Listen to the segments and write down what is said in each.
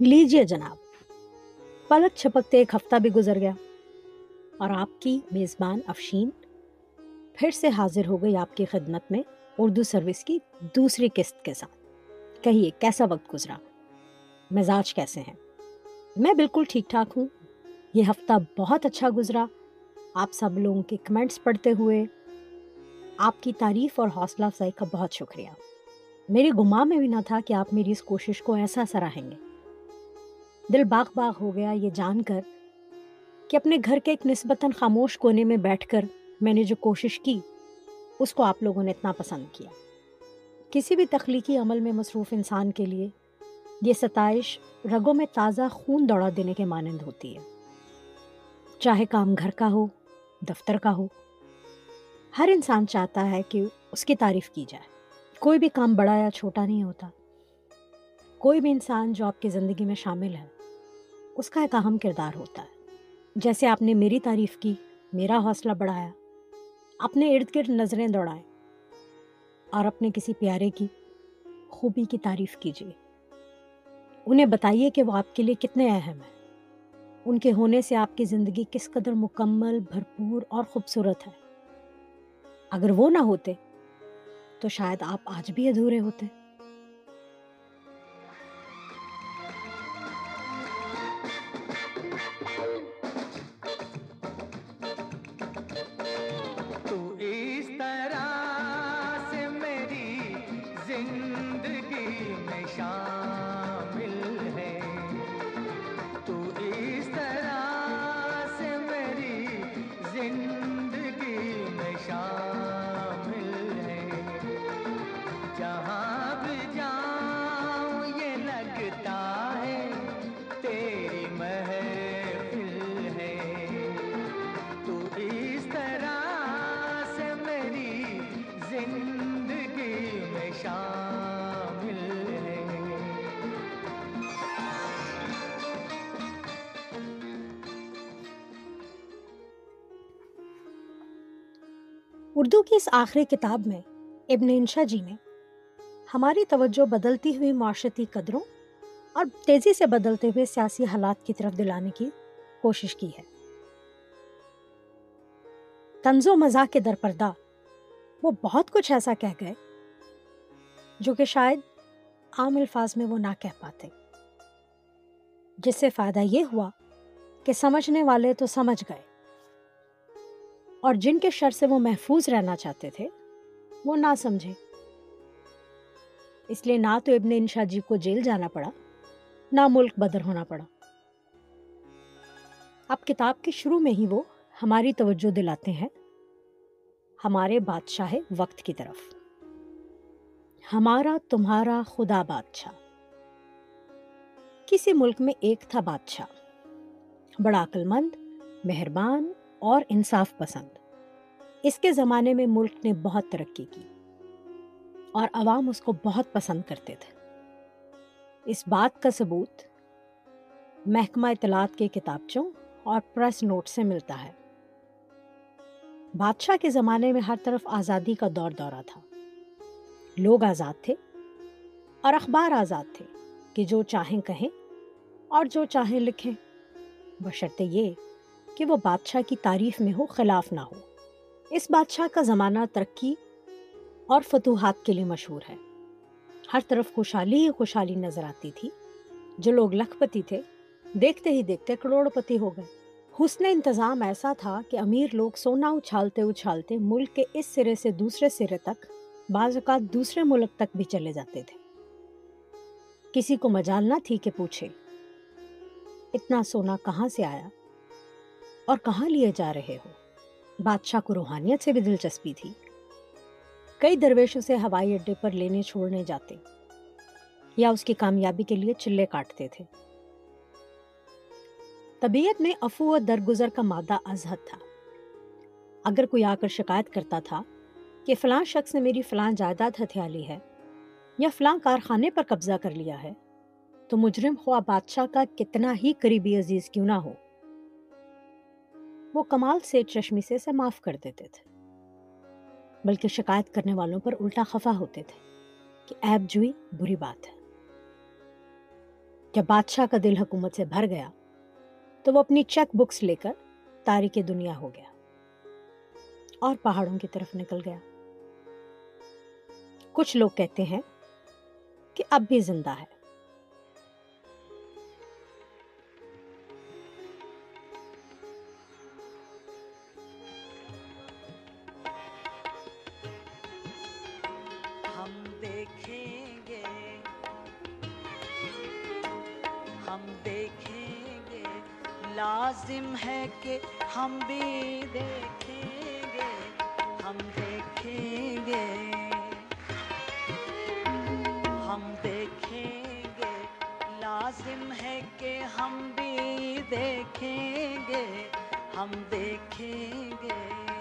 لیجیے جناب۔ پلک چھپکتے ایک ہفتہ بھی گزر گیا۔ اور آپ کی میزبان افشین پھر سے حاضر ہو گئی آپ کی خدمت میں اردو سروس کی دوسری قسط کے ساتھ۔ کہیے، کیسا وقت گزرا؟ مزاج کیسے ہیں؟ میں بالکل ٹھیک ٹھاک ہوں۔ یہ ہفتہ بہت اچھا گزرا۔ آپ سب لوگوں کے کمنٹس پڑھتے ہوئے۔ آپ کی تعریف اور حوصلہ افزائی کا بہت شکریہ۔ میری گما میں بھی نہ تھا کہ آپ میری اس کوشش کو ایسا سراہیں گے۔ دل باغ باغ ہو گیا یہ جان کر کہ اپنے گھر کے ایک نسبتاً خاموش کونے میں بیٹھ کر میں نے جو کوشش کی، اس کو آپ لوگوں نے اتنا پسند کیا۔ کسی بھی تخلیقی عمل میں مصروف انسان کے لیے یہ ستائش رگوں میں تازہ خون دوڑا دینے کے مانند ہوتی ہے۔ چاہے کام گھر کا ہو، دفتر کا ہو، ہر انسان چاہتا ہے کہ اس کی تعریف کی جائے۔ کوئی بھی کام بڑا یا چھوٹا نہیں ہوتا۔ کوئی بھی انسان جو آپ کی زندگی میں شامل ہے۔ اس کا ایک اہم کردار ہوتا ہے۔ جیسے آپ نے میری تعریف کی، میرا حوصلہ بڑھایا، اپنے ارد گرد نظریں دوڑائیں اور اپنے کسی پیارے کی، خوبی کی تعریف کیجیے۔ انہیں بتائیے کہ وہ آپ کے لیے کتنے اہم ہیں۔ ان کے ہونے سے آپ کی زندگی کس قدر مکمل، بھرپور اور خوبصورت ہے۔ اگر وہ نہ ہوتے تو شاید آپ آج بھی ادھورے ہوتے۔ زندگی میں شان اردو کی اس آخری کتاب میں ابن انشا جی نے ہماری توجہ بدلتی ہوئی معاشرتی قدروں اور تیزی سے بدلتے ہوئے سیاسی حالات کی طرف دلانے کی کوشش کی ہے۔ طنز و مزاح کے درپردہ وہ بہت کچھ ایسا کہہ گئے جو کہ شاید عام الفاظ میں وہ نہ کہہ پاتے۔ جس سے فائدہ یہ ہوا کہ سمجھنے والے تو سمجھ گئے۔ اور جن کے شر سے وہ محفوظ رہنا چاہتے تھے، وہ نہ سمجھے۔ اس لیے نہ تو ابن انشا جی کو جیل جانا پڑا، نہ ملک بدر ہونا پڑا۔ اب کتاب کے شروع میں ہی وہ ہماری توجہ دلاتے ہیں، ہمارے بادشاہ وقت کی طرف۔ ہمارا تمہارا خدا بادشاہ۔ کسی ملک میں ایک تھا بادشاہ، بڑا عقل مند مہربان اور انصاف پسند۔ اس کے زمانے میں ملک نے بہت ترقی کی اور عوام اس کو بہت پسند کرتے تھے۔ اس بات کا ثبوت محکمہ اطلاعات کے کتابچوں اور پریس نوٹ سے ملتا ہے۔ بادشاہ کے زمانے میں ہر طرف آزادی کا دور دورہ تھا۔ لوگ آزاد تھے اور اخبار آزاد تھے کہ جو چاہیں کہیں اور جو چاہیں لکھیں۔ بشرطے یہ کہ وہ بادشاہ کی تعریف میں ہو، خلاف نہ ہو۔ اس بادشاہ کا زمانہ ترقی اور فتوحات کے لیے مشہور ہے۔ ہر طرف خوشحالی ہی خوشحالی نظر آتی تھی۔ جو لوگ لکھ پتی تھے، دیکھتے ہی دیکھتے کروڑ پتی ہو گئے۔ حسن انتظام ایسا تھا کہ امیر لوگ سونا اچھالتے اچھالتے ملک کے اس سرے سے دوسرے سرے تک، بعض اوقات دوسرے ملک تک بھی چلے جاتے تھے۔ کسی کو مجال نہ تھی کہ پوچھے، اتنا سونا کہاں سے آیا؟ اور کہاں لیے جا رہے ہو؟ بادشاہ کو روحانیت سے بھی دلچسپی تھی۔ کئی درویش اسے ہوائی اڈے پر لینے چھوڑنے جاتے یا اس کی کامیابی کے لیے چلے کاٹتے تھے۔ طبیعت میں افو و درگزر کا مادہ ازہد تھا۔ اگر کوئی آ کر شکایت کرتا تھا کہ فلاں شخص نے میری فلاں جائیداد ہتھیا لی ہے یا فلاں کارخانے پر قبضہ کر لیا ہے تو مجرم خواہ بادشاہ کا کتنا ہی قریبی عزیز کیوں نہ ہو۔ وہ کمال سے چشمی سے اسے معاف کر دیتے تھے۔ بلکہ شکایت کرنے والوں پر الٹا خفا ہوتے تھے کہ ایب جوئی بری بات ہے۔ جب بادشاہ کا دل حکومت سے بھر گیا تو وہ اپنی چیک بکس لے کر تاریخ دنیا ہو گیا اور پہاڑوں کی طرف نکل گیا۔ کچھ لوگ کہتے ہیں کہ اب بھی زندہ ہے۔ ہم بھی دیکھیں گے، ہم دیکھیں گے۔ ہم دیکھیں گے، لازم ہے کہ ہم بھی دیکھیں گے۔ ہم دیکھیں گے۔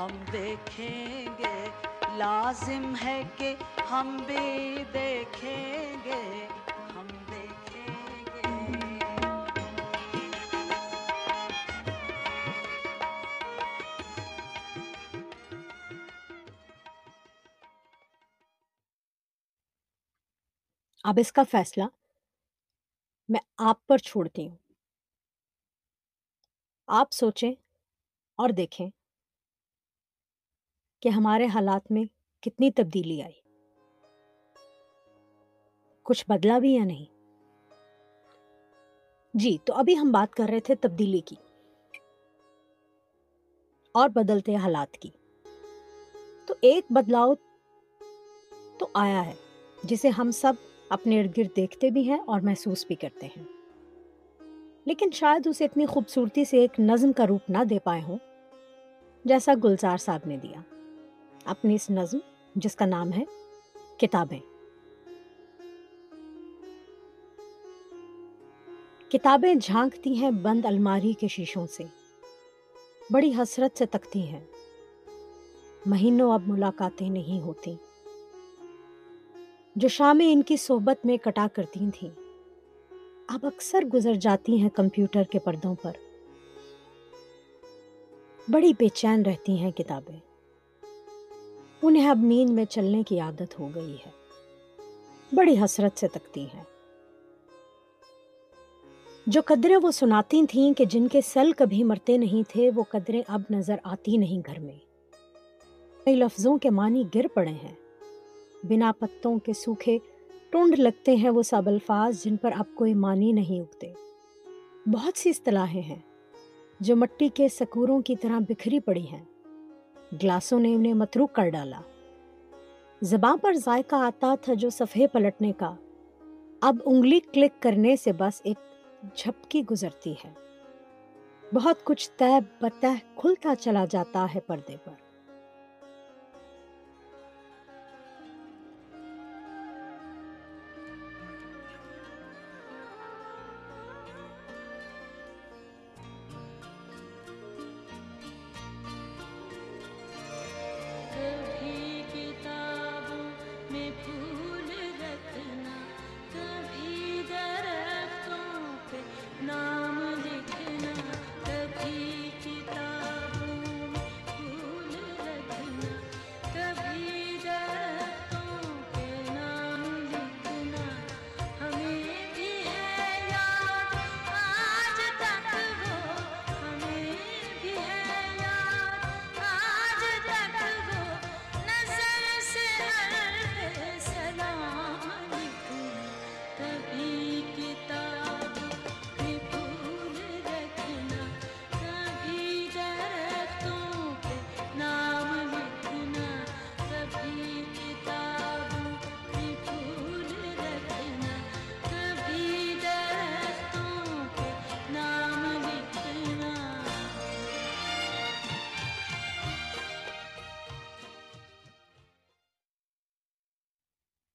ہم دیکھیں گے، لازم ہے کہ ہم بھی دیکھیں گے، ہم دیکھیں گے۔ اب اس کا فیصلہ میں آپ پر چھوڑتی ہوں۔ آپ سوچیں اور دیکھیں۔ کہ ہمارے حالات میں کتنی تبدیلی آئی۔ کچھ بدلا بھی یا نہیں؟ جی تو ابھی ہم بات کر رہے تھے تبدیلی کی۔ اور بدلتے حالات کی۔ تو ایک بدلاؤ تو آیا ہے، جسے ہم سب اپنے ارد گرد دیکھتے بھی ہیں اور محسوس بھی کرتے ہیں۔ لیکن شاید اسے اتنی خوبصورتی سے ایک نظم کا روپ نہ دے پائے ہوں، جیسا گلزار صاحب نے دیا۔ اپنی اس نظم جس کا نام ہے کتابیں۔ کتابیں جھانکتی ہیں بند الماری کے شیشوں سے۔ بڑی حسرت سے تکتی ہیں۔ مہینوں اب ملاقاتیں نہیں ہوتی۔ جو شامیں ان کی صحبت میں کٹا کرتی تھیں۔ اب اکثر گزر جاتی ہیں کمپیوٹر کے پردوں پر۔ بڑی بے چین رہتی ہیں کتابیں۔ انہیں اب نیند میں چلنے کی عادت ہو گئی ہے۔ بڑی حسرت سے تکتی ہیں۔ جو قدریں وہ سناتی تھیں کہ جن کے سل کبھی مرتے نہیں تھے، وہ قدریں اب نظر آتی نہیں گھر میں۔ کئی لفظوں کے معنی گر پڑے ہیں۔ بنا پتوں کے سوکھے، ٹونڈ لگتے ہیں وہ سب الفاظ جن پر اب کوئی معنی نہیں اگتے۔ بہت سی اصطلاحیں ہیں جو مٹی کے سکوروں کی طرح بکھری پڑی ہیں۔ گلاسوں نے انہیں متروک کر ڈالا۔ زباں پر ذائقہ آتا تھا جو صفحے پلٹنے کا۔ اب انگلی کلک کرنے سے بس ایک جھپکی گزرتی ہے۔ بہت کچھ طے بتہ کھلتا چلا جاتا ہے پردے پر۔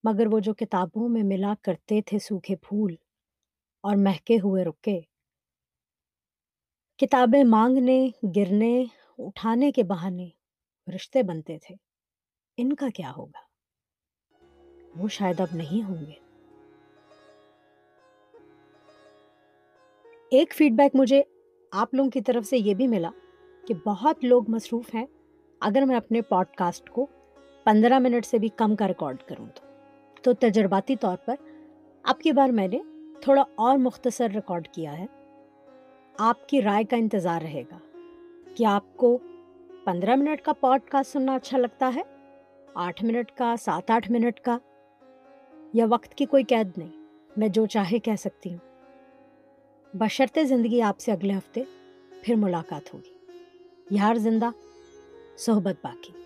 مگر وہ جو کتابوں میں ملا کرتے تھے سوکھے پھول اور مہکے ہوئے رکے۔ کتابیں مانگنے، گرنے، اٹھانے کے بہانے رشتے بنتے تھے۔ ان کا کیا ہوگا؟ وہ شاید اب نہیں ہوں گے۔ ایک فیڈ بیک مجھے آپ لوگوں کی طرف سے یہ بھی ملا کہ بہت لوگ مصروف ہیں۔ اگر میں اپنے پوڈ کاسٹ کو پندرہ منٹ سے بھی کم کا ریکارڈ کروں تو۔ تو تجرباتی طور پر اب کی بار میں نے تھوڑا اور مختصر ریکارڈ کیا ہے۔ آپ کی رائے کا انتظار رہے گا۔ کہ آپ کو پندرہ منٹ کا پوڈ کاسٹ سننا اچھا لگتا ہے؟ آٹھ منٹ کا، سات آٹھ منٹ کا؟ یا وقت کی کوئی قید نہیں، میں جو چاہے کہہ سکتی ہوں۔ بشرط زندگی آپ سے اگلے ہفتے پھر ملاقات ہوگی۔ یار زندہ، صحبت باقی۔